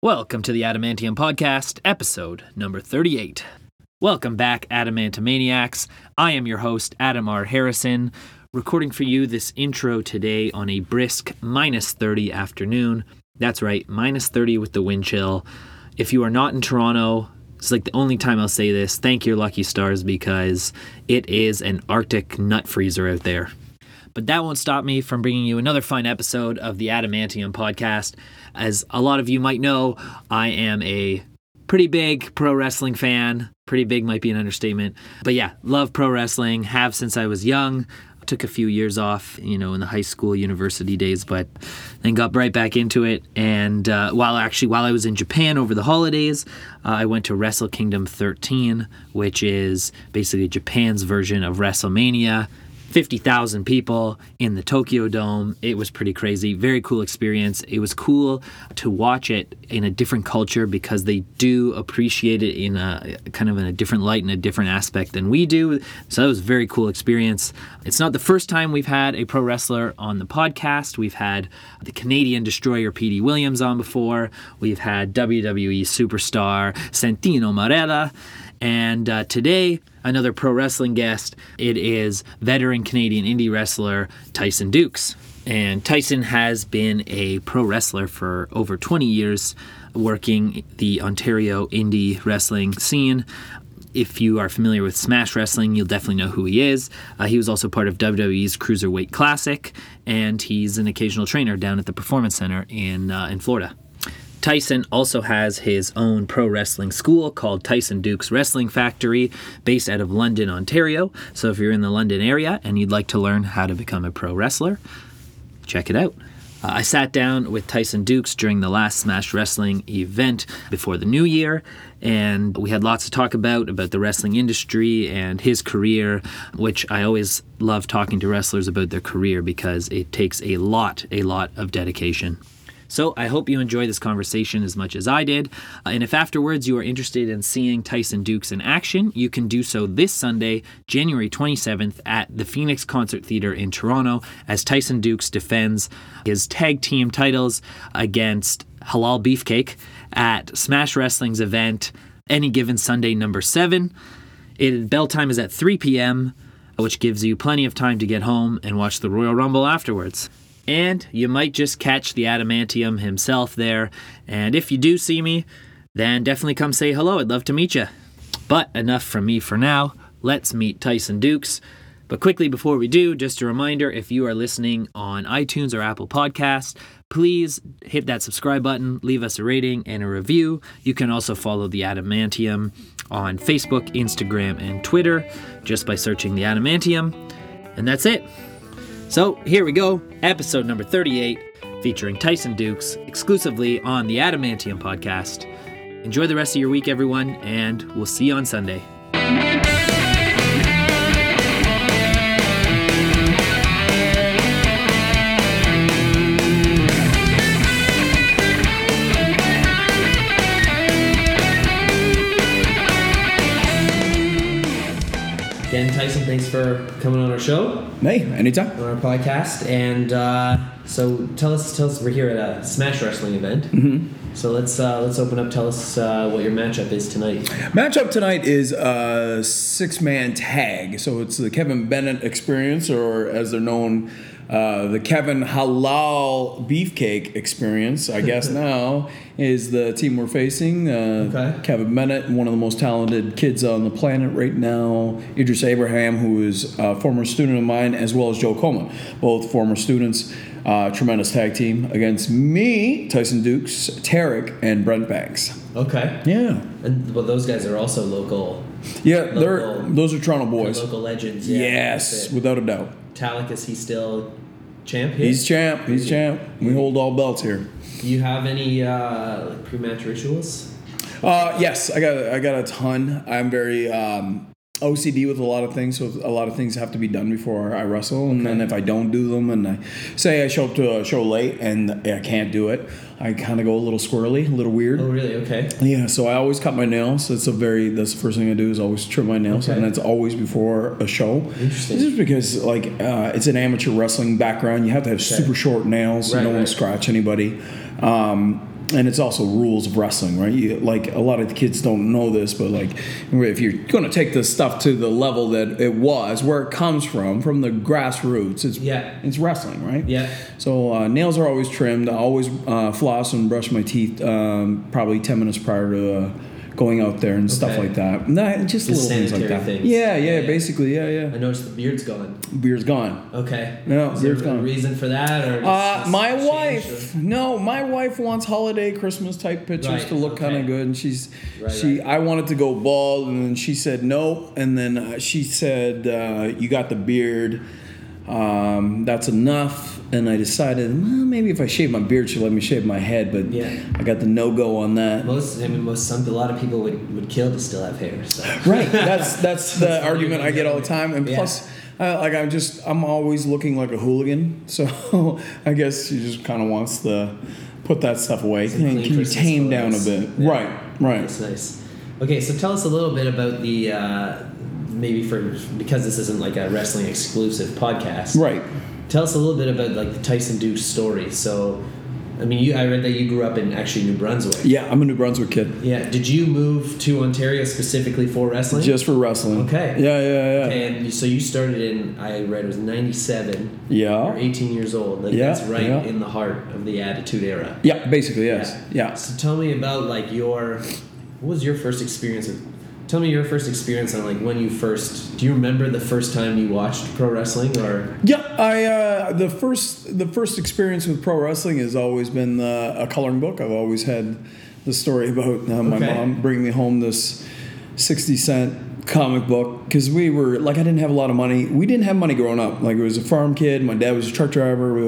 Welcome to the Adamantium Podcast, episode number 38. Welcome back, Adamantomaniacs. I am your host, Adam R. Harrison, recording for you this intro today on a brisk minus 30 afternoon. That's right, minus 30 with the wind chill. If you are not in Toronto, it's like the only time I'll say this. Thank your lucky stars because it is an Arctic nut freezer out there. But that won't stop me from bringing you another fun episode of the Adamantium podcast. As a lot of you might know, I am a pretty big pro wrestling fan. Pretty big might be an understatement. But yeah, love pro wrestling, have since I was young. Took a few years off, you know, in the high school, university days, but then got right back into it. And uh, while actually, while I was in Japan over the holidays, uh, I went to Wrestle Kingdom 13, which is basically Japan's version of WrestleMania. 50,000 people in the Tokyo Dome. It was pretty crazy. Very cool experience. It was cool to watch it in a different culture because they do appreciate it in a kind of in a different light and a different aspect than we do. So that was a very cool experience. It's not the first time we've had a pro wrestler on the podcast. We've had the Canadian destroyer Petey Williams on before. We've had WWE superstar Santino Marella. And uh, today, another pro wrestling guest. It is veteran Canadian indie wrestler Tyson Dux. And Tyson has been a pro wrestler for over 20 years, working the Ontario indie wrestling scene. If you are familiar with Smash Wrestling, you'll definitely know who he is. Uh, he was also part of WWE's Cruiserweight Classic, and he's an occasional trainer down at the Performance Center in uh, in Florida. Tyson also has his own pro wrestling school called Tyson Dux Wrestling Factory, based out of London, Ontario. So if you're in the London area and you'd like to learn how to become a pro wrestler, check it out. Uh, I sat down with Tyson Dux during the last Smash Wrestling event before the new year, and we had lots to talk about about the wrestling industry and his career, which I always love talking to wrestlers about their career because it takes a lot, a lot of dedication. So I hope you enjoy this conversation as much as I did. Uh, and if afterwards you are interested in seeing Tyson Dux in action, you can do so this Sunday, January 27th, at the Phoenix Concert Theatre in Toronto, as Tyson Dux defends his tag team titles against Halal Beefcake at Smash Wrestling's event, any given Sunday, number seven. It, bell time is at 3 p.m., which gives you plenty of time to get home and watch the Royal Rumble afterwards and you might just catch the adamantium himself there. And if you do see me, then definitely come say hello. I'd love to meet you. But enough from me for now. Let's meet Tyson Dux. But quickly before we do, just a reminder if you are listening on iTunes or Apple Podcast, please hit that subscribe button, leave us a rating and a review. You can also follow the Adamantium on Facebook, Instagram, and Twitter just by searching the Adamantium. And that's it. So here we go, episode number 38, featuring Tyson Dux, exclusively on the Adamantium podcast. Enjoy the rest of your week, everyone, and we'll see you on Sunday. Again, Tyson, thanks for coming on our show. Hey, anytime. on our podcast. And uh, so, tell us, tell us, we're here at a Smash Wrestling event. Mm-hmm. So let's uh, let's open up. Tell us uh, what your matchup is tonight. Matchup tonight is a six man tag. So it's the Kevin Bennett experience, or as they're known, uh, the Kevin Halal Beefcake experience, I guess now, is the team we're facing. Uh, Okay. Kevin Bennett, one of the most talented kids on the planet right now. Idris Abraham, who is a former student of mine, as well as Joe Coleman, both former students. Uh, tremendous tag team against me, Tyson Dux, Tarik, and Brent Banks. Okay. Yeah. And well, those guys are also local. Yeah, they're those are Toronto boys. Local legends. Yeah, yes, without a doubt. Tarik is he still champ? Here? He's champ. He's champ. We hold all belts here. Do you have any uh, like pre-match rituals? Uh, yes, I got I got a ton. I'm very um, OCD with a lot of things, so a lot of things have to be done before I wrestle. And then if I don't do them, and I say I show up to a show late and I can't do it, I kind of go a little squirrely, a little weird. Oh, really? Okay. Yeah, so I always cut my nails. That's a very that's the first thing I do is always trim my nails, Okay. and that's always before a show. Interesting. Just because like uh, it's an amateur wrestling background, you have to have super short nails. Right, you don't want to scratch anybody. Um, and it's also rules of wrestling, right? You, like a lot of the kids don't know this, but like if you're going to take this stuff to the level that it was, where it comes from, from the grassroots, it's Yeah. it's wrestling, right? Yeah. So uh, nails are always trimmed. I always uh, floss and brush my teeth um, probably ten minutes prior to uh, going out there and stuff like that. Nah, just, Just little things like that. things. Yeah, yeah, Yeah, yeah. basically, yeah, I noticed the beard's gone. Beard's gone. Okay. No, Is there beard's a gone. reason for that, or just- Uh, my wife, no, my wife wants holiday Christmas type pictures Right, to look kind of good, and she's Right, she. right. I wanted to go bald, and then she said no, and then uh, she said uh, you got the beard. Um, that's enough, and I decided well, maybe if I shave my beard, she'll let me shave my head, but Yeah. I got the no go on that. Most, I mean, most some a lot of people would, would kill to still have hair. So. Right. That's that's the That's argument I get all the time, and Yeah. plus, uh, like I'm just I'm always looking like a hooligan, so I guess she just kind of wants to put that stuff away. Some Can, can you tame down a bit? Yeah. Right. Right. That's nice. Okay, so tell us a little bit about the uh, maybe for because this isn't like a wrestling exclusive podcast. Right. Tell us a little bit about like the Tyson Dux story. So, I mean, you I read that you grew up in actually New Brunswick. Yeah, I'm a New Brunswick kid. Yeah. Did you move to Ontario specifically for wrestling? Just for wrestling. Okay. Yeah, yeah, yeah. Okay, and so you started in I read it was '97. Yeah. You're 18 years old. Like Yeah, that's right yeah. in the heart of the Attitude Era. Yeah, basically, yes. Yeah. So tell me about like your what was your first experience with tell me your first experience on like when you first do you remember the first time you watched pro wrestling or Yeah, I uh, the first the first experience with pro wrestling has always been the, a coloring book. I've always had the story about uh, my Okay. mom bringing me home this sixty cent comic book because we were like I didn't have a lot of money. We didn't have money growing up. Like it was a farm kid. My dad was a truck driver. We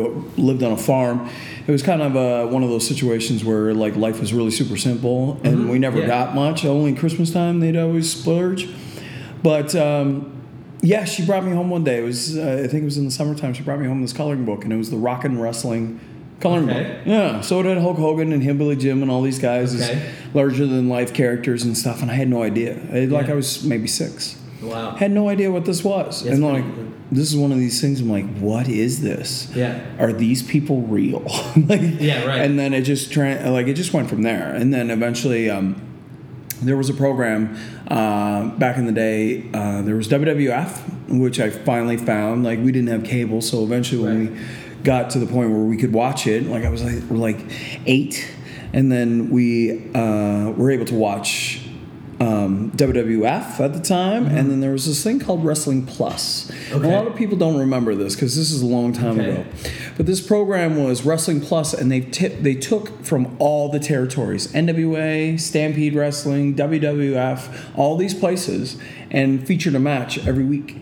lived on a farm. It was kind of uh, one of those situations where like life was really super simple, and we never yeah. got much. Only Christmas time they'd always splurge. But um, yeah, she brought me home one day. It was uh, I think it was in the summertime. She brought me home this coloring book, and it was the Rock and Wrestling coloring Okay. book. Yeah, so it had Hulk Hogan and Hillbilly Jim and all these guys, Okay. larger than life characters and stuff. And I had no idea. I, like Yeah. I was maybe six. wow Had no idea what this was. Yes, and like, this is one of these things. I'm like, what is this? yeah Are these people real? like, Yeah, right. And then it just tra- like it just went from there. And then eventually, um, there was a program uh, back in the day. Uh, there was WWF, which I finally found. Like we didn't have cable, so eventually when we got to the point where we could watch it, like I was like, we're like eight, and then we uh, were able to watch um, WWF at the time, and then there was this thing called Wrestling Plus. Okay. A lot of people don't remember this because this is a long time Okay. ago. But this program was Wrestling Plus, and they ti they took from all the territories: NWA, Stampede Wrestling, WWF, all these places, and featured a match every week.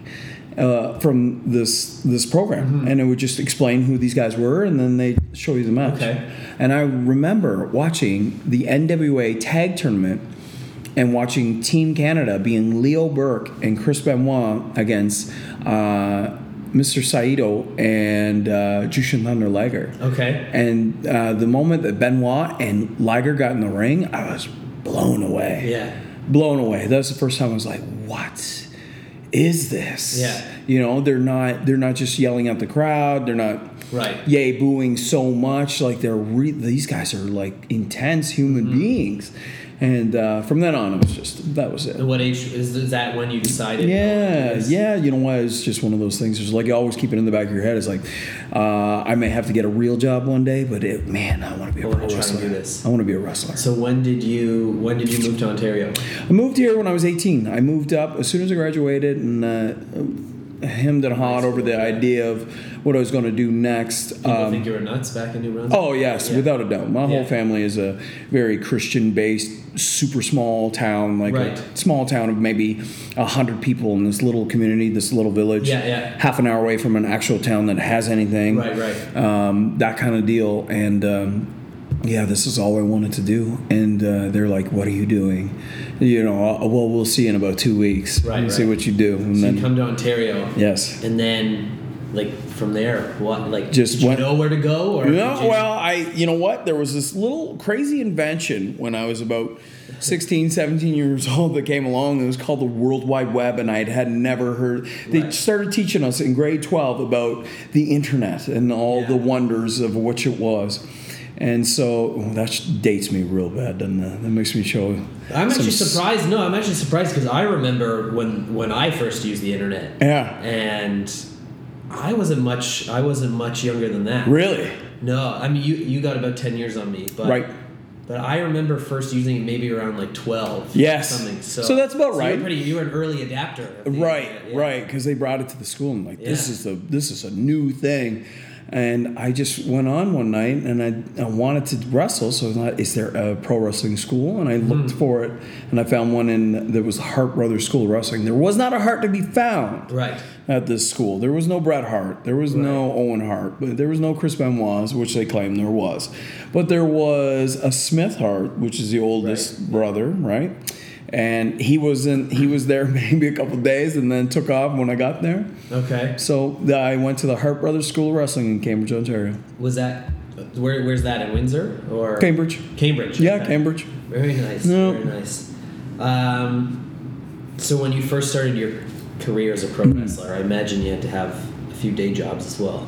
Uh, from this this program, Mm-hmm. and it would just explain who these guys were, and then they show you the match. Okay. And I remember watching the NWA tag tournament and watching Team Canada being Leo Burke and Chris Benoit against uh, Mr. Saito and uh, Jushin Thunder Liger. okay And uh, the moment that Benoit and Liger got in the ring, I was blown away. yeah Blown away. That was the first time I was like, what is this? Yeah. You know, they're not they're not just yelling at the crowd. They're not right yay booing so much like they're re- these guys are like intense human Mm-hmm. beings and uh, from then on it was just that was it. What age is, is that when you decided? Yeah yeah you know what? It's just one of those things. It's like you always keep it in the back of your head. It's like uh, i may have to get a real job one day but it, man i want to be a I pro wanna wrestler do this. i want to be a wrestler. So when did you when did you move to Ontario? I moved here when I was 18. I moved up as soon as I graduated and uh, hemmed and hawed over the idea of what I was going to do next. people Um, think you were nuts back in New Brunswick Oh yes, Yeah. without a doubt. My Yeah. whole family is a very Christian-based, super small town, like Right. a small town of maybe a hundred people in this little community, this little village. Yeah, yeah. Half an hour away from an actual town that has anything. right right Um, that kind of deal, and um, yeah, this is all I wanted to do. And uh, they're like, "What are you doing?" You know, well, we'll see in about two weeks. Right, and See what you do, and so then you come to Ontario yes. and then like from there what like Just did you know where to go or No, you- well, I, you know what? There was this little crazy invention when I was about 16, 17 years old that came along. It was called the World Wide Web, and I had never heard. They Right. started teaching us in grade 12 about the internet and all Yeah. the wonders of which it was. And so oh, that dates me real bad, doesn't that? That makes me show. I'm actually surprised. No, I'm actually surprised because I remember when when I first used the internet, Yeah. and I wasn't much. I wasn't much younger than that. Really? No, I mean you you got about ten years on me, but Right. But I remember first using it maybe around like twelve. Yes. something. So, So that's about so right. You were, pretty, you were an early adapter. Right, yeah. right, because they brought it to the school and like this is a this is a new thing, and I just went on one night and I, I wanted to wrestle, so I thought, is there a pro wrestling school? And I looked Hmm. for it, and I found one in there was Hart Brothers School of Wrestling. There was not a Hart to be found Right. at this school. There was no Bret Hart. There was no Owen Hart. But there was no Chris Benoit, which they claim there was. But there was a Smith Hart, which is the oldest brother, right? And he was in. He was there maybe a couple days, and then took off when I got there. Okay. So I went to the Hart Brothers School of Wrestling in Cambridge, Ontario. Was that where? Where's that in Windsor or Cambridge. Cambridge. Yeah, okay. Cambridge. Very nice. Yeah. Very nice. Um, so when you first started your career as a pro Mm-hmm. wrestler, I imagine you had to have a few day jobs as well.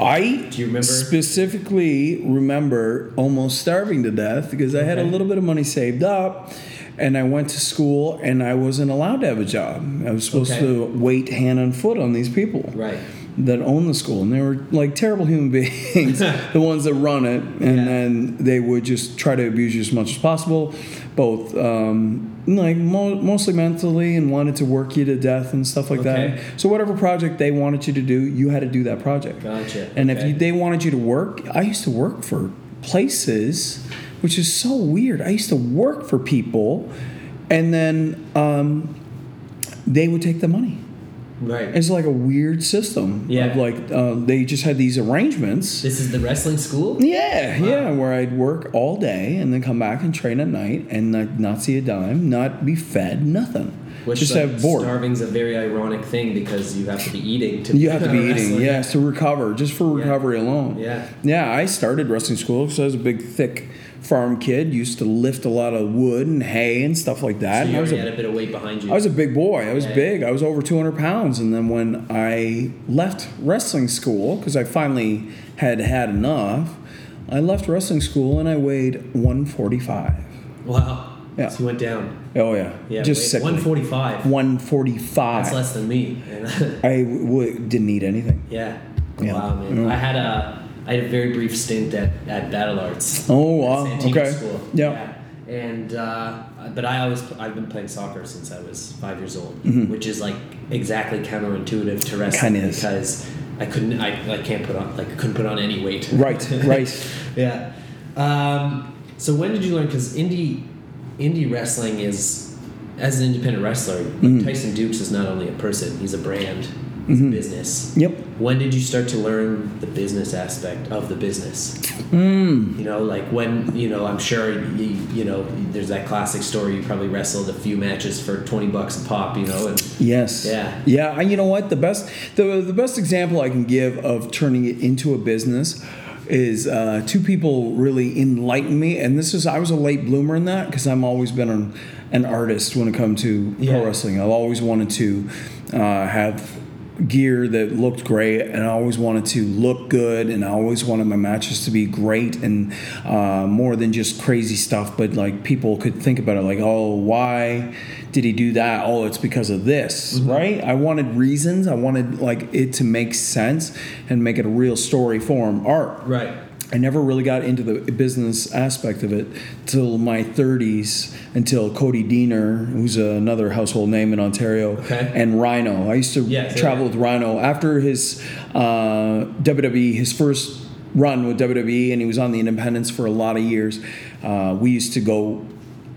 I Do you remember? specifically remember almost starving to death because I had a little bit of money saved up and I went to school and I wasn't allowed to have a job. I was supposed Okay. to wait hand and foot on these people Right. that own the school and they were like terrible human beings, the ones that run it and Yeah. then they would just try to abuse you as much as possible, both um, like mo- mostly mentally and wanted to work you to death and stuff like Okay. that. So whatever project they wanted you to do, you had to do that project. Gotcha. And if you, they wanted you to work, I used to work for places, which is so weird. I used to work for people, and then um, they would take the money. Right. It's like a weird system. Yeah. Of like uh, they just had these arrangements. This is the wrestling school. Yeah, yeah, where I'd work all day and then come back and train at night and not, not see a dime, not be fed, nothing. Which just like, have bored. starving's a very ironic thing because you have to be eating to. You have to be eating, yes, to recover, just for Yeah. recovery alone. Yeah. Yeah, I started wrestling school because I was a big, thick farm kid. Used to lift a lot of wood and hay and stuff like that. So you I was a, a bit of weight behind you. I was a big boy. I was Yeah. big. I was over 200 pounds. And then when I left wrestling school, because I finally had had enough, I left wrestling school and I weighed 145. wow. Yeah. So you went down. Oh yeah, Yeah. just sick. 145. 145. That's less than me. I w- didn't eat anything. yeah. Yeah. Wow, man. Yeah. I had a I had a very brief stint at, at Battle Arts. Oh wow. Santino Okay. School. Yeah. And uh, but I always I've been playing soccer since I was five years old, Mm-hmm. which is like exactly counterintuitive to wrestling Kinda because I couldn't I, I can't put on like I couldn't put on any weight. Right. Right. yeah. Um, so when did you learn? Because indie indie wrestling is as an independent wrestler, Mm-hmm. Tyson Dux is not only a person; he's a brand, a business. Yep. When did you start to learn the business aspect of the business? Mm. You know, like when you know, I'm sure you, you know, there's that classic story. You probably wrestled a few matches for twenty bucks a pop. You know, and Yes. Yeah. Yeah. And you know what? The best the the best example I can give of turning it into a business is uh, two people really enlightened me, and this is I was a late bloomer in that because I'm always been an, an artist when it comes to Yeah. pro wrestling. I've always wanted to uh, have gear that looked great and I always wanted to look good and I always wanted my matches to be great and uh, more than just crazy stuff but like people could think about it like oh why did he do that? Oh it's because of this right? I wanted reasons. I wanted like it to make sense and make it a real story form art. Right, I never really got into the business aspect of it till my 30s until Cody Deaner, who's another household name in Ontario, Okay. and Rhino. I used to Yes, travel yeah. with Rhino after his uh, WWE, his first run with WWE, and he was on the independents for a lot of years. Uh, we used to go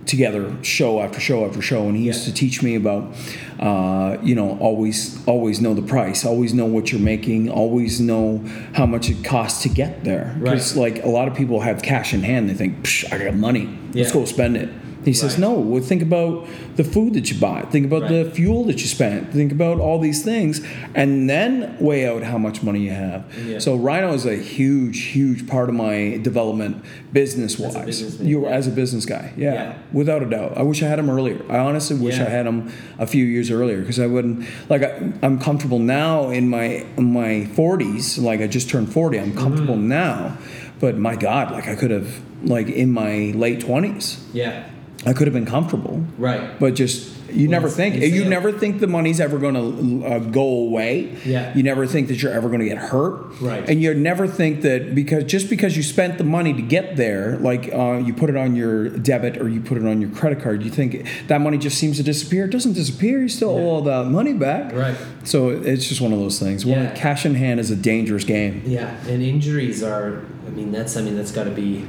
together show after show after show and he used to teach me about uh, you know always always know the price always know what you're making always know how much it costs to get there. Because Right. like a lot of people have cash in hand. They think Psh, i got money. Let's go spend it he says no well think about the food that you bought think about the fuel that you spent. Think about all these things. And then weigh out how much money you have. Yeah. so rhino is a huge huge part of my development business wise you as a business guy. Yeah, Yeah. without a doubt. I wish i had him earlier. I honestly wish Yeah. i had him a few years earlier because i wouldn't like I, i'm comfortable now in my in my 40s like i just turned 40 i'm comfortable Mm-hmm. now. But my God, like I could have like in my late twenties, Yeah. I could have been comfortable. Right. But just you never it's think you never think the money's ever going to uh, go away. Yeah. You never think that you're ever going to get hurt. Right. And you never think that because just because you spent the money to get there, like uh, you put it on your debit or you put it on your credit card, you think that money just seems to disappear. It doesn't disappear. You still owe all that money back. Right. So it's just one of those things. One Yeah. cash in hand is a dangerous game. Yeah, and injuries are. I mean, that's. I mean, that's got to be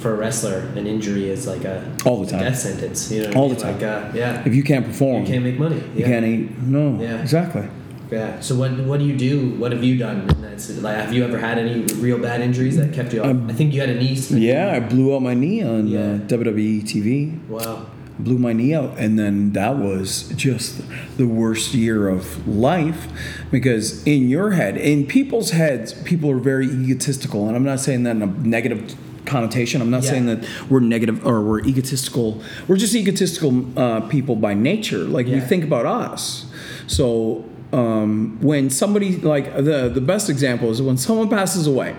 for a wrestler. An injury is like a All the time. death sentence. You know, All I the mean? Like, uh, yeah, If you can't perform, you can't make money. you can't eat. No. Yeah. Exactly. Yeah. So what what do you do? What have you done? in that si- Like, have you ever had any real bad injuries that kept you off? I think you had a knee. Um, Yeah, I blew out my knee on Yeah. uh, WWE TV. Wow. blew my knee out and then that was just the worst year of life because in your head in people's heads people are very egotistical and i'm not saying that in a negative connotation. I'm not Yeah. saying that we're negative or we're egotistical. We're just egotistical uh, people by nature. Like we think about us. So um, when somebody like the the best example is when someone passes away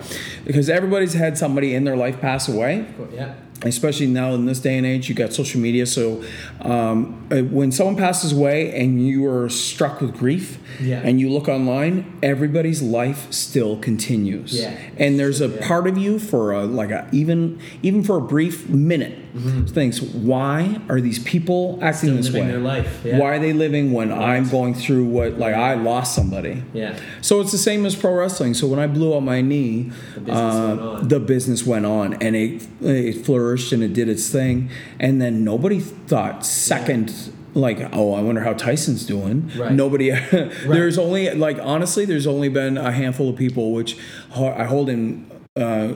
because everybody's had somebody in their life pass away. Yeah. Especially now in this day and age you got social media so um, uh, when someone passes away and you are struck with grief Yeah. and you look online everybody's life still continues Yeah. and there's a Yeah. part of you for a like a even even for a brief minute thinks why are these people acting Mm-hmm. Still this way their life, yeah. why are they living when i'm going through what like i lost somebody Yeah. so it's the same as pro wrestling. So when I blew out my knee, The business uh, went on. the business went on, and it it flourished and it did its thing. And then nobody thought second. Like oh, I wonder how Tyson's doing. Right. Nobody. there's only like honestly, there's only been a handful of people which I hold in uh,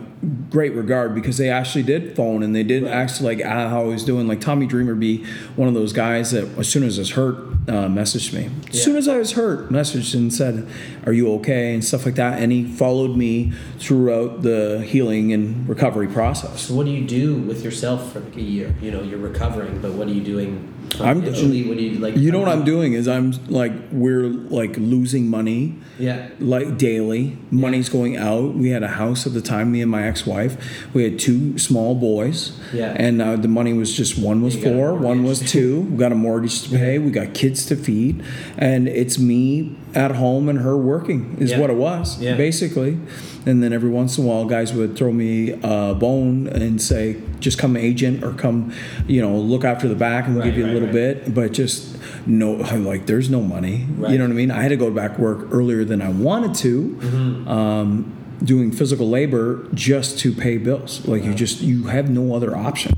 great regard because they actually did phone and they did Right. actually like ah, how I was doing. Like Tommy Dreamer be one of those guys that as soon as I was hurt, uh, messaged me. As Yeah. soon as I was hurt, messaged and said, "Are you okay?" and stuff like that. And he followed me throughout the healing and recovery process. So what do you do with yourself for like a year? You know, you're recovering, but what are you doing? I'm- financially? what do you like? You know what I'm doing is I'm like we're like losing money Yeah. like daily. Money's going out. We had a house at the time, me and my ex-wife. We had two small boys. Yeah. And uh, the money was just one was You four, one was two. We got a mortgage to pay. We got kids to feed, and it's me at home and her working is Yeah. what it was Yeah. basically. And then every once in a while, guys would throw me a bone and say, "Just come agent or come, you know, look after the back, and we'll Right, give you a little right. bit." But just no, I'm like, there's no money. Right. You know what I mean? I had to go back work earlier than I wanted to, Mm-hmm. um, doing physical labor just to pay bills. Like you just you have no other option.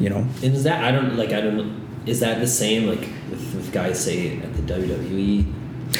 You know. And is that I don't like I don't. Is that the same like with, with guys say at the WWE?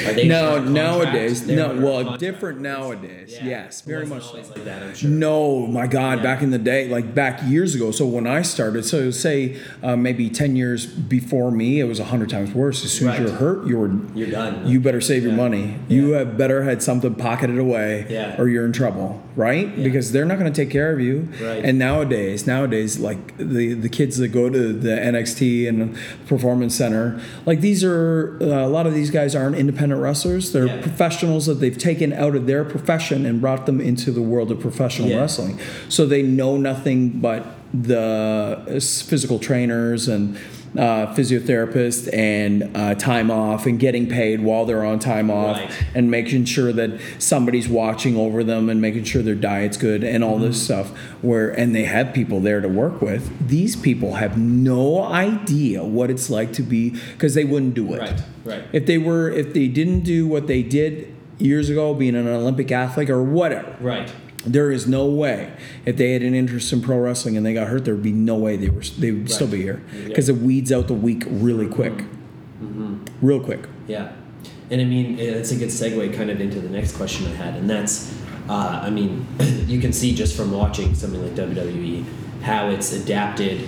Are they No, nowadays, They're no. Well, contract. different nowadays. Yeah. Yes, very much. so. like that. I'm sure. No, my God, Yeah. back in the day, like back years ago. So when I started, so say uh, maybe ten years before me, it was a hundred times worse. As soon as you're hurt, you were You're done. you better save your Yeah. money. You have better had something pocketed away, Yeah. or you're in trouble, right? Because they're not going to take care of you. Right. And nowadays, nowadays, like the the kids that go to the NXT and Performance Center, like these are uh, a lot of these guys aren't independent wrestlers. They're Yeah. professionals that they've taken out of their profession and brought them into the world of professional Yeah. wrestling. So they know nothing but the uh, physical trainers and uh, physiotherapists and uh, time off and getting paid while they're on time off Right. and making sure that somebody's watching over them and making sure their diet's good and all this Mm-hmm. stuff where and they have people there to work with these people have no idea what it's like to be because they wouldn't do it Right, right. if they were if they didn't do what they did years ago being an olympic athlete or whatever Right. There is no way if they had an interest in pro wrestling and they got hurt there would be no way they were they would still be here because it weeds out the weak really quick real quick Yeah, and I mean it's a good segue kind of into the next question I had, and that's, uh, I mean, you can see just from watching something like WWE how it's adapted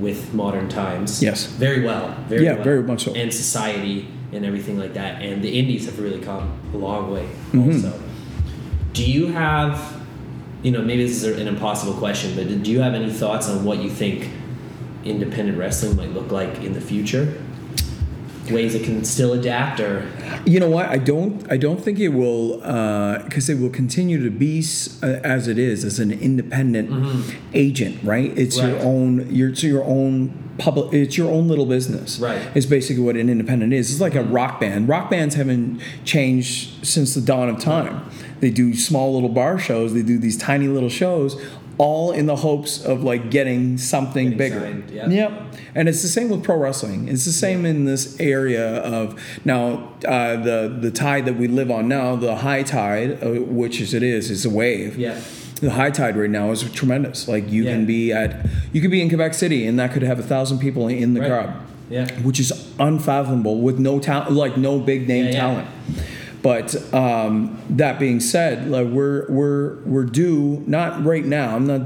with modern times. Yes. very well. Very Yeah, well. very much so. And society and everything like that, and the indies have really come a long way. Mm-hmm. Also, do you have, you know, maybe this is an impossible question, but do you have any thoughts on what you think independent wrestling might look like in the future? ways it can still adapt or You know what? I don't. I don't think it will, because it will continue to be s- uh, as it is, as an independent agent, right? It's your Mm-hmm. Own. Your it's your own public. It's your own little business. Right. Mm-hmm. It's basically what an independent is. It's like a rock band. Rock bands haven't changed since the dawn of time. They do small little bar shows. They do these tiny little shows, all in the hopes of like getting something Getting bigger. signed, yeah. Yep. And it's the same with pro wrestling. It's the same in this area of now uh, the the tide that we live on now, the high tide, uh, which is it is, is a wave. yeah The high tide right now is tremendous. Like you Yeah. can be at you could be in Quebec City and that could have a thousand people in the Right. crowd, yeah which is unfathomable with no talent, like no big name Yeah, yeah. talent. But um, that being said, like we're we're we're due not right now. I'm not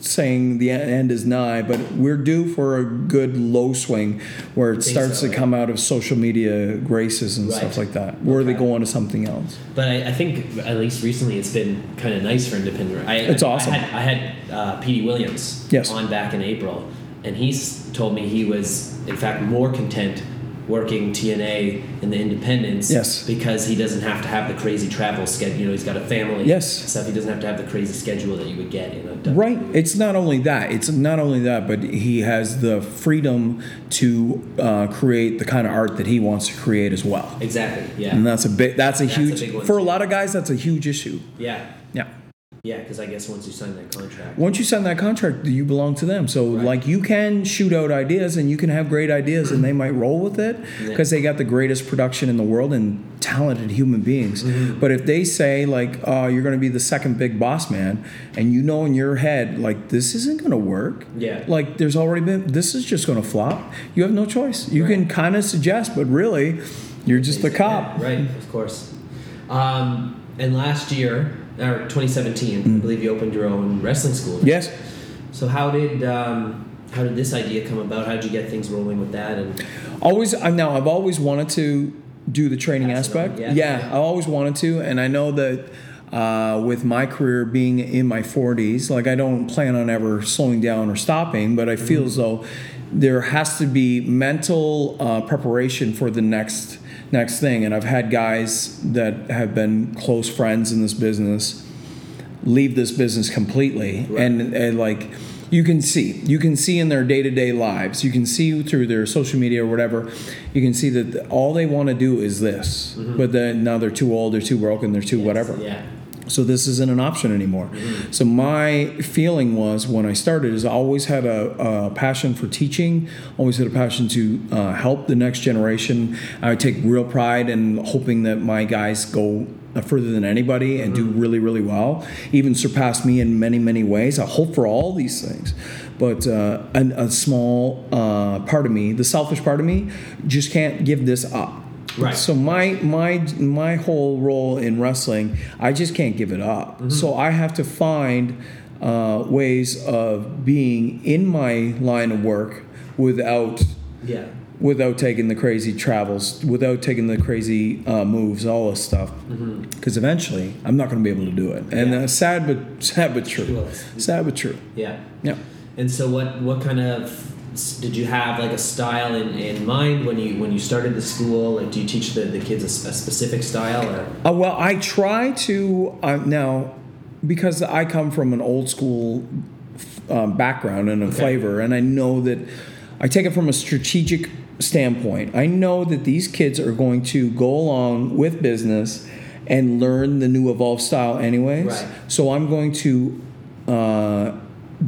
saying the end is nigh, but we're due for a good low swing where it starts so, to come out of social media graces and Right. stuff like that, where they go on to something else. But I, I think at least recently it's been kind of nice for independent. I, It's I, awesome. I had, I uh, Petey Williams Yes. on back in April, and he's told me he was in fact more content working TNA in the independents. Yes. Because he doesn't have to have the crazy travel schedule. You know, he's got a family. Yes. Stuff. He doesn't have to have the crazy schedule that you would get in a. W- Right. It's not only that. It's not only that, but he has the freedom to uh, create the kind of art that he wants to create as well. Exactly. Yeah. And that's a big. That's a That's a huge. one, for a lot of guys, that's a huge issue. yeah. Yeah. Because I guess once you sign that contract. Once you sign that contract, you belong to them. So, Right. like, you can shoot out ideas and you can have great ideas, and they might roll with it because they got the greatest production in the world and talented human beings. Mm-hmm. But if they say, like, uh, you're going to be the second big boss man, and you know in your head, like, this isn't going to work. Yeah. Like, there's already been, this is just going to flop. You have no choice. You Right. can kind of suggest, but really, you're just the cop. Yeah, right, of course. Um, and last year, or 2017, Mm. I believe you opened your own wrestling school. Yes. So how did um, how did this idea come about? How did you get things rolling with that? And Always, I now I've always wanted to do the training on, aspect. yeah. yeah, I always wanted to, and I know that uh, with my career being in my 40s, like I don't plan on ever slowing down or stopping, but I feel as though there has to be mental uh, preparation for the next next thing. And I've had guys that have been close friends in this business leave this business completely Right. and, and like you can see you can see in their day-to-day lives you can see through their social media or whatever you can see that all they want to do is this mm-hmm. but then now they're too old they're too broken they're too whatever Yeah. So this isn't an option anymore. So my feeling was when I started is I always had a, a passion for teaching, always had a passion to uh, help the next generation. I take real pride in hoping that my guys go further than anybody and do really really well, even surpass me in many many ways. I hope for all these things, but uh, an, a small uh, part of me, the selfish part of me, just can't give this up. Right. So my my my whole role in wrestling, I just can't give it up. Mm-hmm. So I have to find uh, ways of being in my line of work without Yeah. without taking the crazy travels, without taking the crazy uh, moves, all this stuff. Because eventually, I'm not going to be able to do it. And Mm-hmm. Yeah. uh, sad but sad but true. Sad but true. Yeah. Yeah. And so, what what kind of did you have like a style in, in mind when you when you started the school? Like, do you teach the, the kids a specific style or? Uh, well, I try to uh, now because I come from an old school um, background and a Okay. flavor, and I know that I take it from a strategic standpoint. I know that these kids are going to go along with business and learn the new evolved style, anyways. Right. So I'm going to. Uh,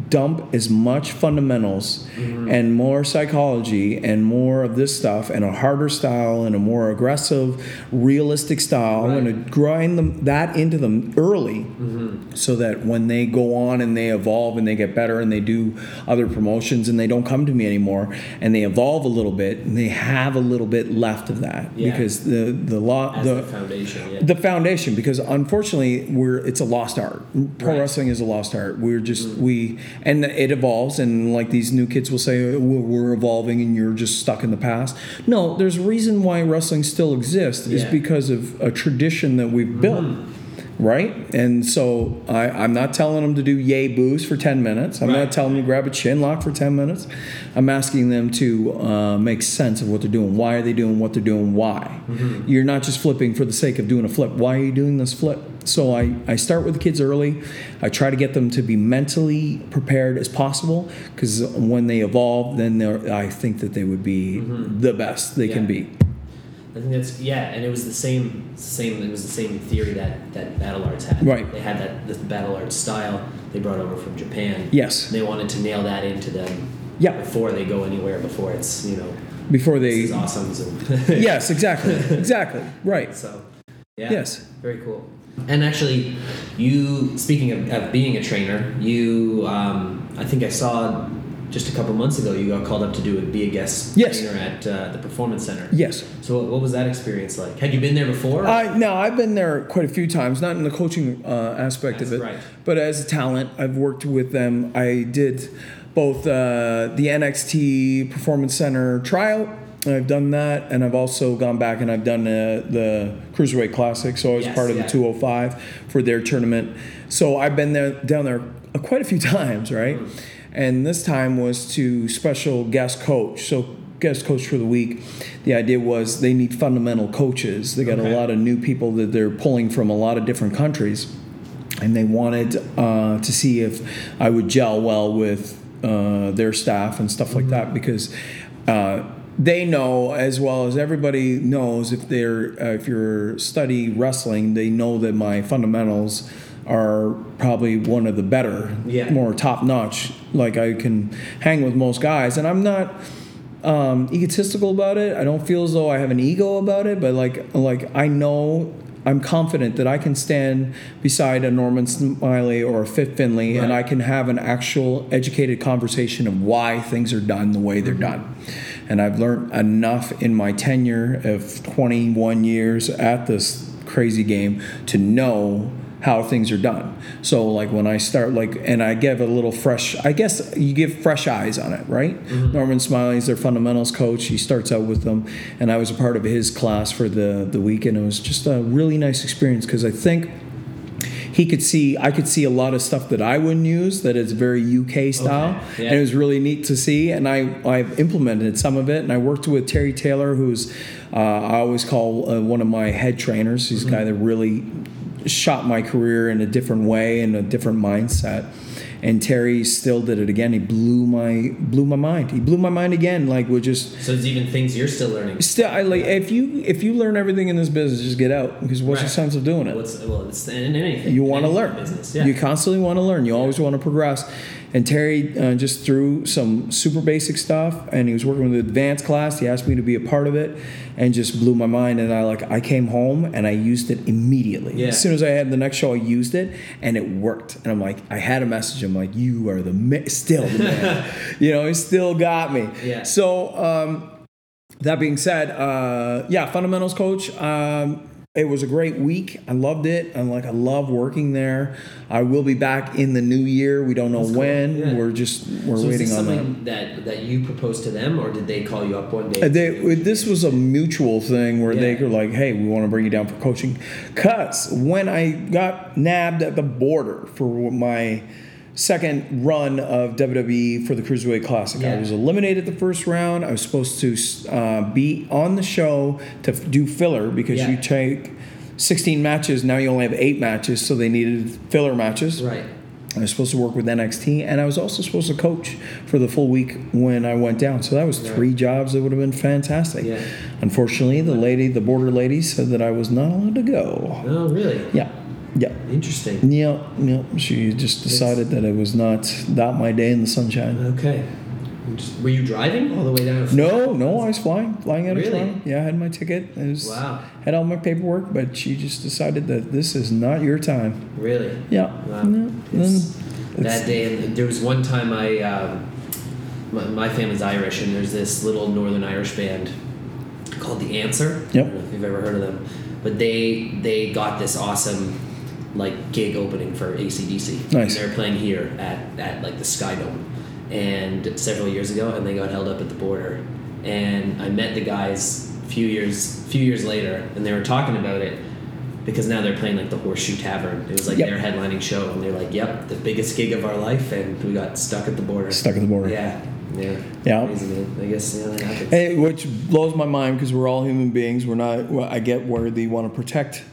dump as much fundamentals mm-hmm. and more psychology and more of this stuff and a harder style and a more aggressive realistic style i'm going to grind them that into them early mm-hmm. so that when they go on and they evolve and they get better and they do other promotions and they don't come to me anymore and they evolve a little bit and they have a little bit left of that Yeah. because the the law the, the, foundation, yeah. the foundation because unfortunately we're it's a lost art pro Right. Wrestling is a lost art we're just mm. we and it evolves and like these new kids will say "Oh, we're, we're evolving and you're just stuck in the past. No there's a reason why wrestling still exists is because of a tradition that we've built mm-hmm. Right? And so I, I'm not telling them to do yay boos for 10 minutes. I'm Right. not telling them to grab a chin lock for 10 minutes. I'm asking them to uh, make sense of what they're doing. Why are they doing what they're doing? Why? Mm-hmm. You're not just flipping for the sake of doing a flip. Why are you doing this flip? So I, I start with the kids early. I try to get them to be mentally prepared as possible because when they evolve, then they're, I think that they would be the best they can Mm-hmm. Be. I think that's yeah, and it was the same same it was the same theory that that Battle Arts had. Right. They had that this Battle Arts style they brought over from Japan. Yes. They wanted to nail that into them. Yeah. Before they go anywhere, before it's you know Before this they. is awesome. Yes, exactly. exactly. Right. So, yeah. Yes. Very cool. And actually, you speaking of, of being a trainer, you um, I think I saw just a couple months ago you got called up to do a, be a guest Yes. trainer at uh, the Performance Center. Yes. So what, was that experience like? Had you been there before? I no, I've been there quite a few times, not in the coaching uh, aspect of it, right. but as a talent, I've worked with them. I did both uh, the NXT Performance Center tryout. I've done that, and I've also gone back and I've done uh, the Cruiserweight Classic. So I was Yes, part of yeah. the 205 for their tournament. So I've been there down there quite a few times, right? And this time was to special guest coach. So guest coach for the week. The idea was they need fundamental coaches. They got Okay. a lot of new people that they're pulling from a lot of different countries, and they wanted uh, to see if I would gel well with uh, their staff and stuff like that because. Uh, they know as well as everybody knows if they're uh, if you're study wrestling they know that my fundamentals are probably one of the better Yeah. more top notch like i can hang with most guys and i'm not um, egotistical about it. I don't feel as though I have an ego about it, but like like I know I'm confident that I can stand beside a Norman Smiley or a Fit Finlay and I can have an actual educated conversation of why things are done the way they're done. And I've learned enough in my tenure of 21 years at this crazy game to know how things are done. So like when I start like and I give a little fresh I guess you give fresh eyes on it, right? Norman Smiley's their fundamentals coach. He starts out with them and I was a part of his class for the the week and it was just a really nice experience because I think he could see I could see a lot of stuff that I wouldn't use that is very UK style yeah. and it was really neat to see and I I've implemented some of it and I worked with Terry Taylor who's uh, I always call uh, one of my head trainers he's a guy that really shot my career in a different way and a different mindset and Terry still did it again he blew my blew my mind he blew my mind again like with just so there's even things you're still learning. still I like if you if you learn everything in this business just get out because what's the sense of doing it What's well, it's in anything. you want to learn. Business. Yeah. You constantly want to learn. You always want to progress. And Terry uh, just threw some super basic stuff, and he was working with the advanced class. He asked me to be a part of it, and just blew my mind. And I like I came home and I used it immediately. Yeah. As soon as I had the next show, I used it, and it worked. And I'm like, I had a message. I'm like, you are the ma- still the man. you know, he still got me. Yeah. So. Um, that being said, uh, yeah, fundamentals coach. Um, it was a great week. I loved it. I'm like, I love working there. I will be back in the new year. We don't know That's cool. when. Yeah. We're just we're so waiting this on that. something that. that you proposed to them, or did they call you up one day? Uh, They, this was a mutual thing where they were like, "Hey, we want to bring you down for coaching." Cause when I got nabbed at the border for my second run of WWE for the Cruiserweight Classic, I was eliminated the first round. I was supposed to uh, be on the show to f- do filler because Yeah. you take 16 matches. Now you only have eight matches, so they needed filler matches. right. I was supposed to work with NXT, and I was also supposed to coach for the full week when I went down. So that was three jobs that would have been fantastic. Yeah. Unfortunately, the lady, the border lady, said that I was not allowed to go. Oh, really? Yeah, yeah, Interesting. yeah, yeah. She just decided that it was not not my day in the sunshine. Okay. Just- Were you driving all the way down? No, no, I was flying, flying out of Really? Toronto. Yeah, I had my ticket. Was, Wow. Had all my paperwork, but she just decided that this is not your time. Really? Yeah. Wow. No, It's- then it's- that day, and there was one time I, um, my, my family's Irish, and there's this little Northern Irish band called The Answer. Yep. I don't know if you've ever heard of them, but they they got this awesome like gig opening for ACDC. Nice. And they're playing here at, at like the Sky Dome, and several years ago, and they got held up at the border, and I met the guys a few years few years later, and they were talking about it. because now they're playing like the Horseshoe Tavern. It was like Yep. their headlining show, and they're like, "Yep, the biggest gig of our life," and we got stuck at the border. Stuck at the border. Yeah, yeah, Yeah. I guess yeah, that happens. Hey, which blows my mind because we're all human beings. We're not. I get where they want to protect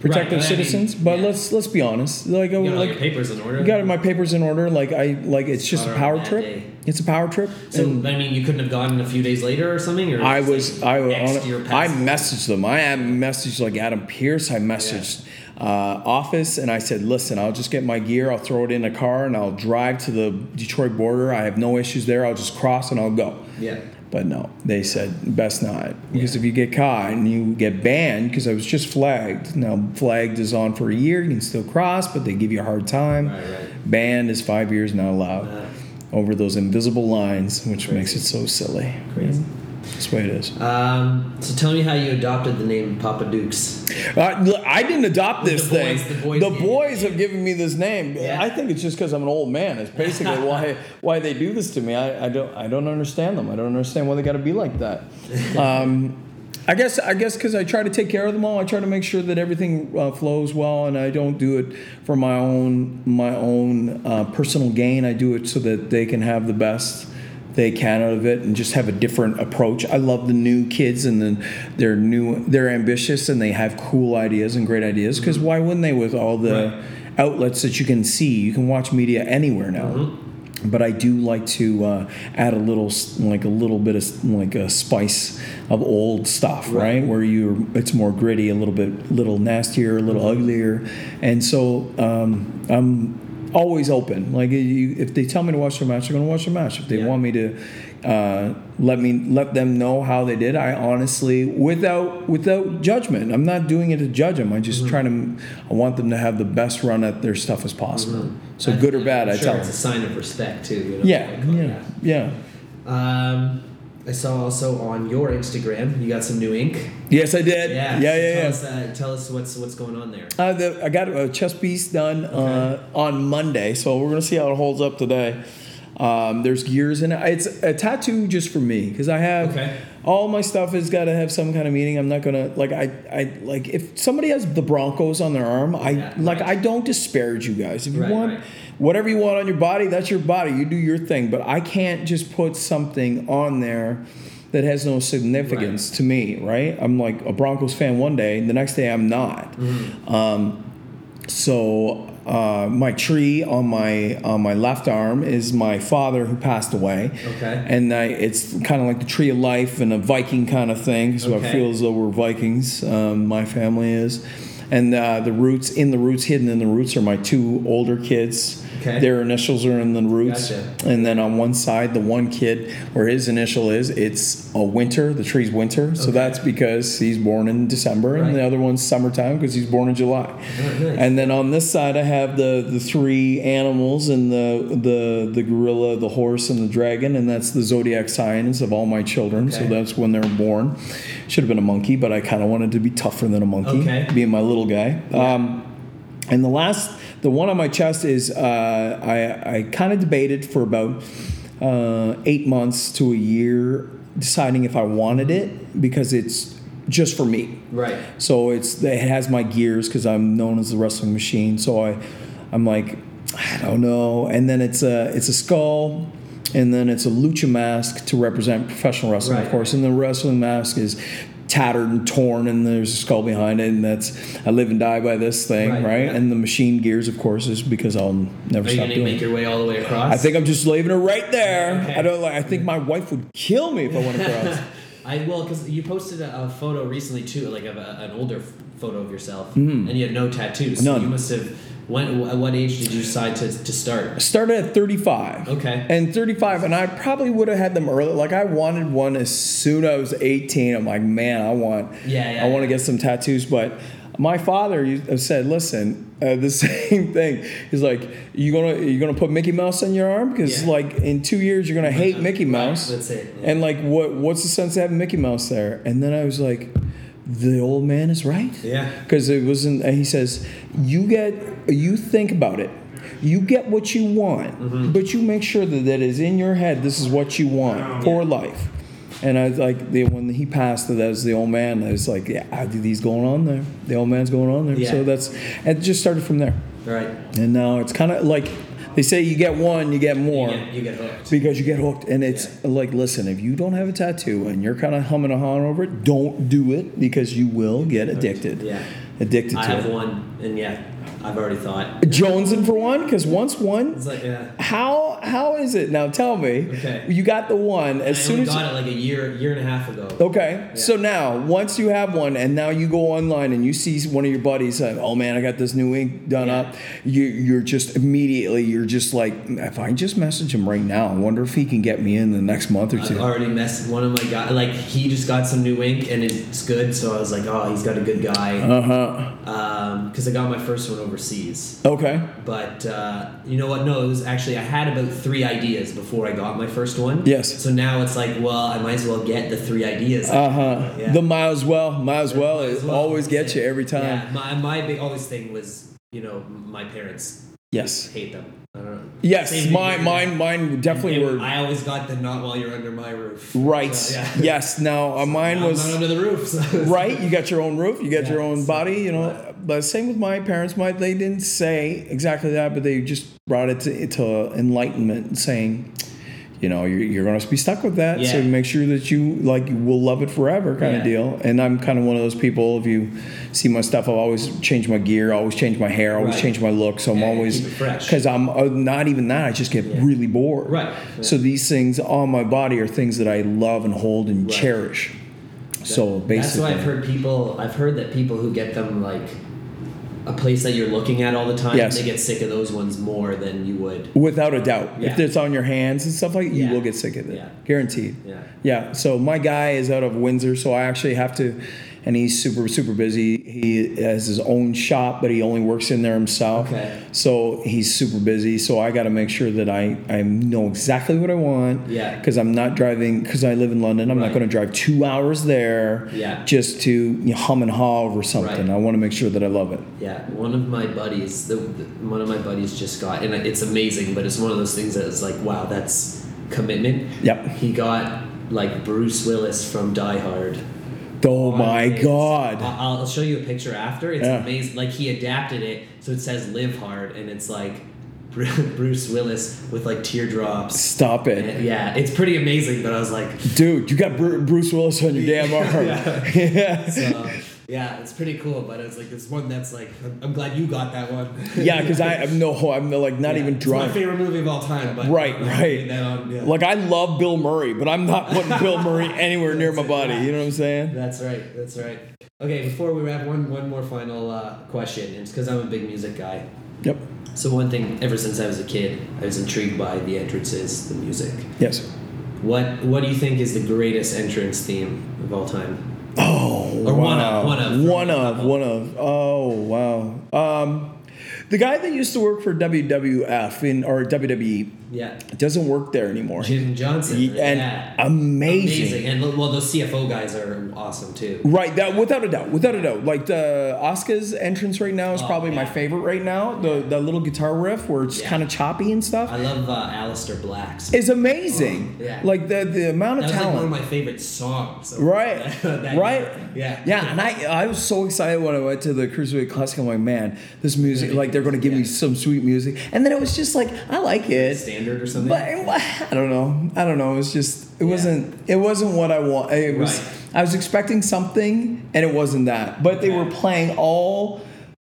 protect Right, but I mean, citizens, but yeah. let's let's be honest. Like, You got like your papers in order. Got my papers in order. Like I like it's just a power trip. day. It's a power trip. So and I mean, you couldn't have gone a few days later or something, or I was like, I was. I messaged them. I messaged like Adam Pearce. I messaged uh, office and I said, listen, I'll just get my gear. I'll throw it in a car and I'll drive to the Detroit border. I have no issues there. I'll just cross and I'll go. Yeah. But no, they said best not because if you get caught and you get banned, because I was just flagged. Now flagged is on for a year, you can still cross, but they give you a hard time. Right, right. Banned is five years, not allowed over those invisible lines, which makes it so silly. Crazy. That's the way it is. Um, so tell me how you adopted the name Papa Dukes. Uh, look, I didn't adopt The this boys- thing. the boys The gave you boys the have given me this name. Yeah. I think it's just because I'm an old man. It's basically why why they do this to me. I, I don't I don't understand them. I don't understand why they got to be like that. Um, I guess I guess because I try to take care of them all. I try to make sure that everything uh, flows well, and I don't do it for my own my own uh, personal gain. I do it so that they can have the best they can out of it and just have a different approach. I love the new kids and then they're new, they're ambitious and they have cool ideas and great ideas. Because why wouldn't they with all the Right. outlets that you can see? You can watch media anywhere now. But I do like to uh, add a little, like a little bit of like a spice of old stuff, right? Where you, it's more gritty, a little bit, little nastier, a little uglier, and so um, I'm always open. Like you, if they tell me to watch the match, I'm going to watch the match. If they Yeah. want me to uh, let me let them know how they did, I honestly, without without judgment, I'm not doing it to judge them. I'm just trying to, I want them to have the best run at their stuff as possible. So good or bad, I'm I sure tell it's them. a sign of respect too. You know? Yeah, Like, oh, yeah, yeah. Um, I saw also on your Instagram you got some new ink. Yes, I did. Yeah. yeah, yeah. tell yeah. Us, uh, tell us what's what's going on there. Uh, the, I got a chest piece done uh, on Monday, so we're gonna see how it holds up today. Um, there's gears in it. It's a tattoo just for me because I have Okay. all my stuff has got to have some kind of meaning. I'm not gonna like I I like if somebody has the Broncos on their arm, I Yeah, like right. I don't disparage you guys. If you Right, want right. Whatever you want on your body, that's your body. You do your thing, but I can't just put something on there that has no significance to me, right? I'm like a Broncos fan one day, the next day I'm not. Mm-hmm. Um, so uh, my tree on my on my left arm is my father who passed away. Okay. And I, it's kind of like the tree of life and a Viking kind of thing. So Okay. I feel as though we're Vikings. Um, my family is. And uh, the roots in the roots, hidden in the roots, are my two older kids. Okay. Their initials are in the roots. Gotcha. And then on one side, the one kid where his initial is, it's a winter. The tree's winter. So Okay. that's because he's born in December, and the other one's summertime because he's born in July. Oh, nice. And then on this side, I have the the three animals and the the the gorilla, the horse, and the dragon, and that's the zodiac signs of all my children. So that's when they're born. Should have been a monkey, but I kind of wanted to be tougher than a monkey, Okay. being my little guy. Um, and the last, the one on my chest is uh, I I kind of debated for about uh, eight months to a year, deciding if I wanted it because it's just for me. Right. So it's it has my gears because I'm known as the wrestling machine. So I, I'm like, I don't know. And then it's a it's a skull, and then it's a lucha mask to represent professional wrestling, Right. of course. And the wrestling mask is tattered and torn, and there's a skull behind it, and that's I live and die by this thing, Right, right? yeah. And the machine gears, of course, is because I'll never Are you stop gonna doing make it. your way all the way across? I think I'm just leaving it right there. Okay. I don't like. I think my wife would kill me if I went across. I will because you posted a, a photo recently too, like of a, an older photo of yourself, Mm-hmm. and you had no tattoos. So None. you must have. When, at what age did you decide to, to start? started at 35. Okay. And 35, and I probably would have had them early. Like I wanted one as soon as I was 18. I'm like, man, I want, Yeah, yeah, I want to yeah. get some tattoos. But my father said, listen, uh, the same thing. He's like, you gonna you gonna put Mickey Mouse on your arm because Yeah. like in two years you're gonna hate Mickey Right, Mouse. that's it. And like, what what's the sense of having Mickey Mouse there? And then I was like, the old man is right Yeah. because it wasn't he says you get you think about it you get what you want Mm-hmm. but you make sure that that is in your head this is what you want for life And I was like, the, when he passed, that was the old man. I was like, yeah, he's going on there. The old man's going on there. Yeah. So that's, it just started from there. Right. And now it's kind of like they say you get one, you get more. You get, you get hooked. because you get hooked. And it's Yeah. like, listen, if you don't have a tattoo and you're kind of humming a hawing over it, don't do it because you will get addicted. Yeah. Addicted to I have it. one, and yeah, I've already thought. Jonesing for one, because once one, It's like, yeah. how how is it now? Tell me. Okay. You got the one as I soon only as. got it like a year, year and a half ago. Okay, so now once you have one, and now you go online and you see one of your buddies say, "Oh man, I got this new ink done Yeah. up," you you're just immediately you're just like, if I just message him right now, I wonder if he can get me in the next month or two. I've two. already messed one of my guys. Like he just got some new ink and it's good, so I was like, oh, he's got a good guy. Uh huh. Because I got my first one overseas. Okay. But uh, you know what? No, it was actually I had about three ideas before I got my first one. Yes. So now it's like, well, I might as well get the three ideas. Uh huh. Yeah. The might as well, might as well, Might as well. always get you every time. Yeah, my my big always thing was, you know, my parents Yes. hate them. I don't know. Yes. Same Mine, thing. mine, mine definitely were I always got the not while you're under my roof. right. So, yeah. Yes. Now uh, mine I'm was. not under the roof. So right you got your own roof you got Yeah, your own so- body you know but same with my parents my they didn't say exactly that but they just brought it to, to enlightenment saying you know you're, you're going to be stuck with that so make sure that you like will love it forever kind Yeah. of deal and i'm kind of one of those people if you see my stuff i'll always change my gear always change my hair always Right. change my look so i'm Yeah, always keep it fresh. because i'm uh, not even that i just get Yeah. really bored Right. so these things on my body are things that i love and hold and Right. cherish so basically That's why I've heard people. I've heard that people who get them like a place that you're looking at all the time, Yes. they get sick of those ones more than you would. Without a doubt. Yeah. If it's on your hands and stuff like you Yeah. will get sick of it. Yeah. Guaranteed. Yeah. Yeah. So my guy is out of Windsor, so I actually have to and he's super, super busy. He has his own shop, but he only works in there himself. Okay. So he's super busy. So I got to make sure that I, I know exactly what I want. Yeah. Because I'm not driving, because I live in London, I'm not going to drive two hours there Yeah. just to you know, hum and haw over something. Right. I want to make sure that I love it. Yeah, one of my buddies, the, the one of my buddies just got, and it's amazing, but it's one of those things that is like, wow, that's commitment. Yep. He got like Bruce Willis from Die Hard. Oh my God. I'll show you a picture after. It's Yeah. amazing. Like he adapted it so it says "Live Hard" and it's like Bruce Willis with like teardrops. Stop it. Yeah, it's pretty amazing. But I was like, Dude, you got Bru- Bruce Willis on your damn arm. yeah. so, yeah, it's pretty cool. But it's like this one that's like, I'm, I'm glad you got that one. Yeah, because I am no, I'm like not Yeah, even It's my favorite movie of all time. But Right, right. on, yeah. Like I love Bill Murray, but I'm not putting Bill Murray anywhere near my body. You know what I'm saying? That's right. That's right. Okay, before we wrap, one one more final uh, question. It's because I'm a big music guy. Yep. So one thing, ever since I was a kid, I was intrigued by the entrances, the music. Yes. What What do you think is the greatest entrance theme of all time? Oh, Or wow. one of- one of- one of, one of. Oh, wow. Um, the guy that used to work for WWF in or WWE Yeah, It doesn't work there anymore. Jim Johnson. Ye- and yeah. amazing. And well, those CFO guys are awesome too. Right, that without a doubt, without a doubt. Like the Oscar's entrance right now is Oh, probably my favorite right now. The the little guitar riff where it's Yeah. kind of choppy and stuff I love uh, Aleister Black's. is amazing. Oh, yeah. Like the the amount of That was like one of my favorite songs. Right, right, year. Yeah, yeah. And I, I was so excited when I went to the Cruiserweight Classic. I'm like, man, this music, like they're going to give me some sweet music. And then it was just like, I like it, Standard or something. but I don't know. I don't know. It was just, it wasn't, it wasn't what I want. It was, Right. I was expecting something, and it wasn't that. But they were playing all,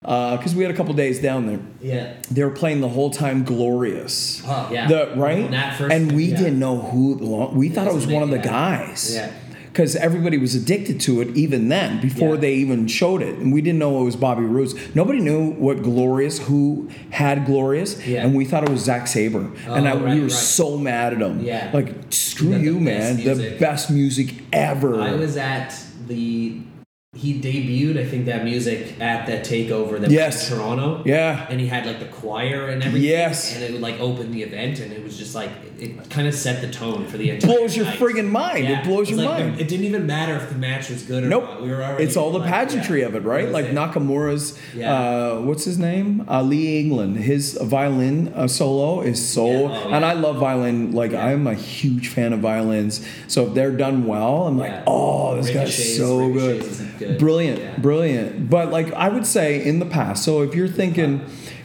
uh, because we had a couple days down there. yeah. They were playing the whole time "Glorious." Oh, yeah. The right, that first- and we yeah. didn't know who. We thought it was wasn't one of the yeah. guys. Yeah. Because everybody was addicted to it even then, before Yeah. they even showed it, and we didn't know it was Bobby Roode. Nobody knew what Glorious, who had Glorious, Yeah. and we thought it was Zack Sabre, and I, Oh, we were right. so mad at him. Yeah. like screw the you, man, the best music ever. I was at the he debuted, I think, that music at that takeover that Yes. was in Toronto. Yeah. And he had like the choir and everything. Yes. And it would like open the event, and it was just like it kind of set the tone for the entire. Blows your night. friggin' mind. It blows your like, mind. It didn't even matter if the match was good or Nope. not. We were already. It's all the like, pageantry yeah. of it, right? Like it. Nakamura's, Yeah. uh, what's his name? Uh, Lee England. His violin uh, solo is so, Yeah. Oh, yeah. and I love violin. Like Yeah. I'm a huge fan of violins. So if they're done well, I'm like, Yeah. oh, this guy's so good. good. brilliant, Yeah. brilliant. But like I would say in the past. So if you're thinking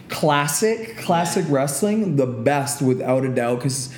classic, classic wrestling, the best without a doubt, because.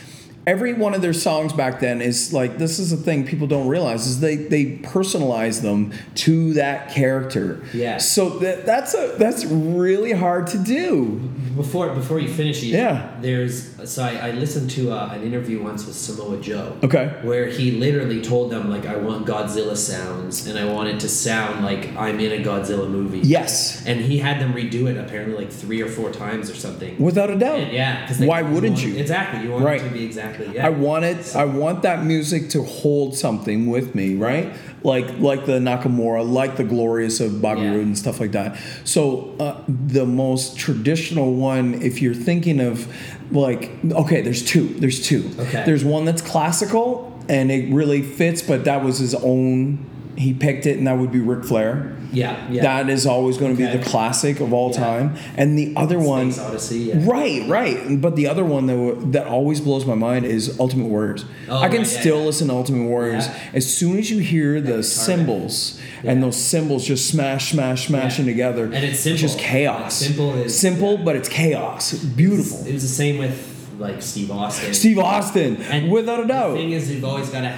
Every one of their songs back then is like this is a thing people don't realize is they they personalize them to that character. Yeah. So that, that's a that's really hard to do. Before before you finish, you, Yeah. There's so I, I listened to uh, an interview once with Samoa Joe. Okay. Where he literally told them like I want Godzilla sounds and I want it to sound like I'm in a Godzilla movie. Yes. And he had them redo it apparently like three or four times or something. Without a doubt. And yeah. 'cause Why wouldn't want- you? Exactly. You want Right. it to be exactly. Yeah. I want it. I want that music to hold something with me, right? Like like the Nakamura, like the Glorious of Bobby Yeah. Roode and stuff like that. So uh, the most traditional one, if you're thinking of like, okay, there's two. There's two. Okay. There's one that's classical and it really fits, but that was his own. He picked it, and that would be Ric Flair. Yeah. Yeah. That is always going to Okay. be the classic of all Yeah. time. And the other one, Odyssey. Yeah. Right, right. But the other one that that always blows my mind is Ultimate Warriors. Oh, I can right, still listen to Ultimate Warriors as soon as you hear the cymbals and those cymbals just smash, smash, smashing together. And it's simple. just chaos. Simple is- simple, but it's chaos. Beautiful. It was the same with like Steve Austin. Steve Austin, And without a The doubt. thing is, you've always got to.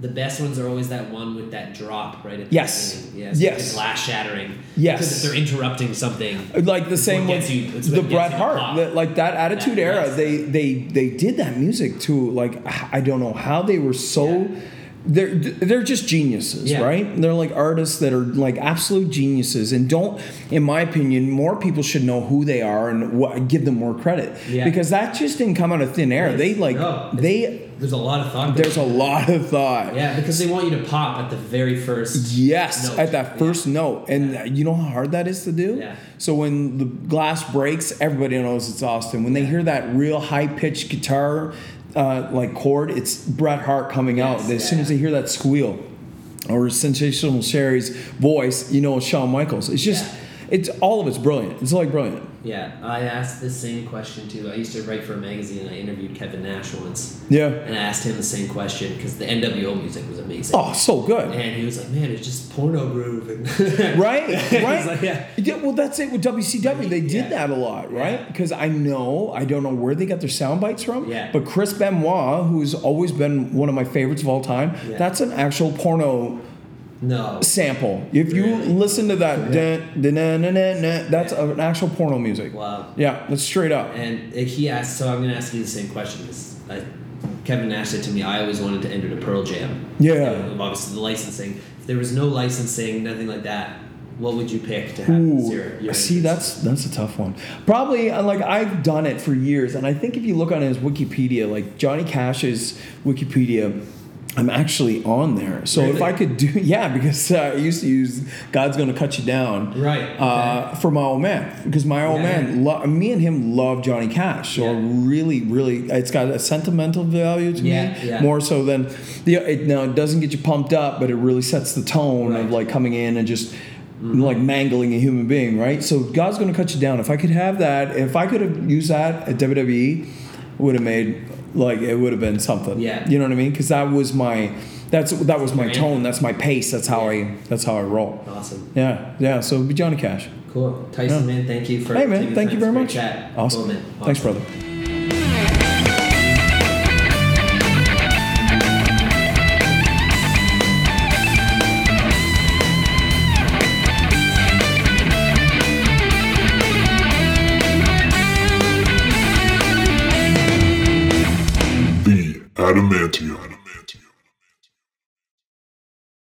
The best ones are always that one with that drop right at the Yes. beginning. Yes. Yes. The glass shattering. Yes. Because if they're interrupting something. like the same with you- the Bret Hart, that- like that Attitude That- Era. yes. They they they did that music too. Like I don't know how they were so. Yeah. They're they're just geniuses, Yeah. right? They're like artists that are like absolute geniuses, and don't, in my opinion, more people should know who they are and what, give them more credit Yeah. because that just didn't come out of thin air. They like No, they. There's a lot of thought. There's a lot of thought. Yeah, because they want you to pop at the very first. Yes, note. at that first Yeah. note. And you know how hard that is to do? Yeah. So when the glass breaks, everybody knows it's Austin. When they hear that real high pitched guitar uh, like chord, it's Bret Hart coming out. Yes, As soon as they hear that squeal or Sensational Sherri's voice, you know it's Shawn Michaels. It's just, Yeah. it's all of it's brilliant. It's like brilliant. Yeah, I asked the same question too. I used to write for a magazine and I interviewed Kevin Nash once. Yeah. And I asked him the same question because the NWO music was amazing. Oh, so good. And he was like, man, it's just porno groove. And Right, right. like, yeah. Yeah, well, that's it with WCW. They did Yeah. that a lot, right? Yeah. Because I know, I don't know where they got their sound bites from, Yeah. but Chris Benoit, who's always been one of my favorites of all time, Yeah. that's an actual porno No. sample. If you Really? listen to that, dun, dun, dun, dun, that's Yeah. an actual porno music. Wow. Yeah, that's straight up. And he asked, so I'm going to ask you the same question because Kevin Nash said to me, I always wanted to enter the Pearl Jam. Yeah. You know, obviously, the licensing. If there was no licensing, nothing like that, what would you pick to have Ooh, your, your see, that's that's a tough one. Probably, uh, like I've done it for years, and I think if you look on his Wikipedia, like Johnny Cash's Wikipedia, I'm actually on there. So if I could do, yeah, because uh, I used to use "God's Gonna Cut You Down," Right, Uh, for my old man, because my old Yeah. man, lo- me and him love Johnny Cash. So Yeah. really, really, it's got a sentimental value to Yeah, me more so than the. It, now it doesn't get you pumped up, but it really sets the tone of like coming in and just like mangling a human being, right? So God's gonna cut you down. If I could have that, if I could have used that at WWE, would have made like it would have been something. Yeah. you know what I mean? Because that was my that's that was my tone. That's my pace. That's how I that's how I roll. Awesome. Yeah, yeah. So it'd be Johnny Cash. Cool. Tyson, Yeah. man, thank you for Hey man, thank you very much. Chat. Awesome. Cool, man. Thanks, brother. The Adamantium.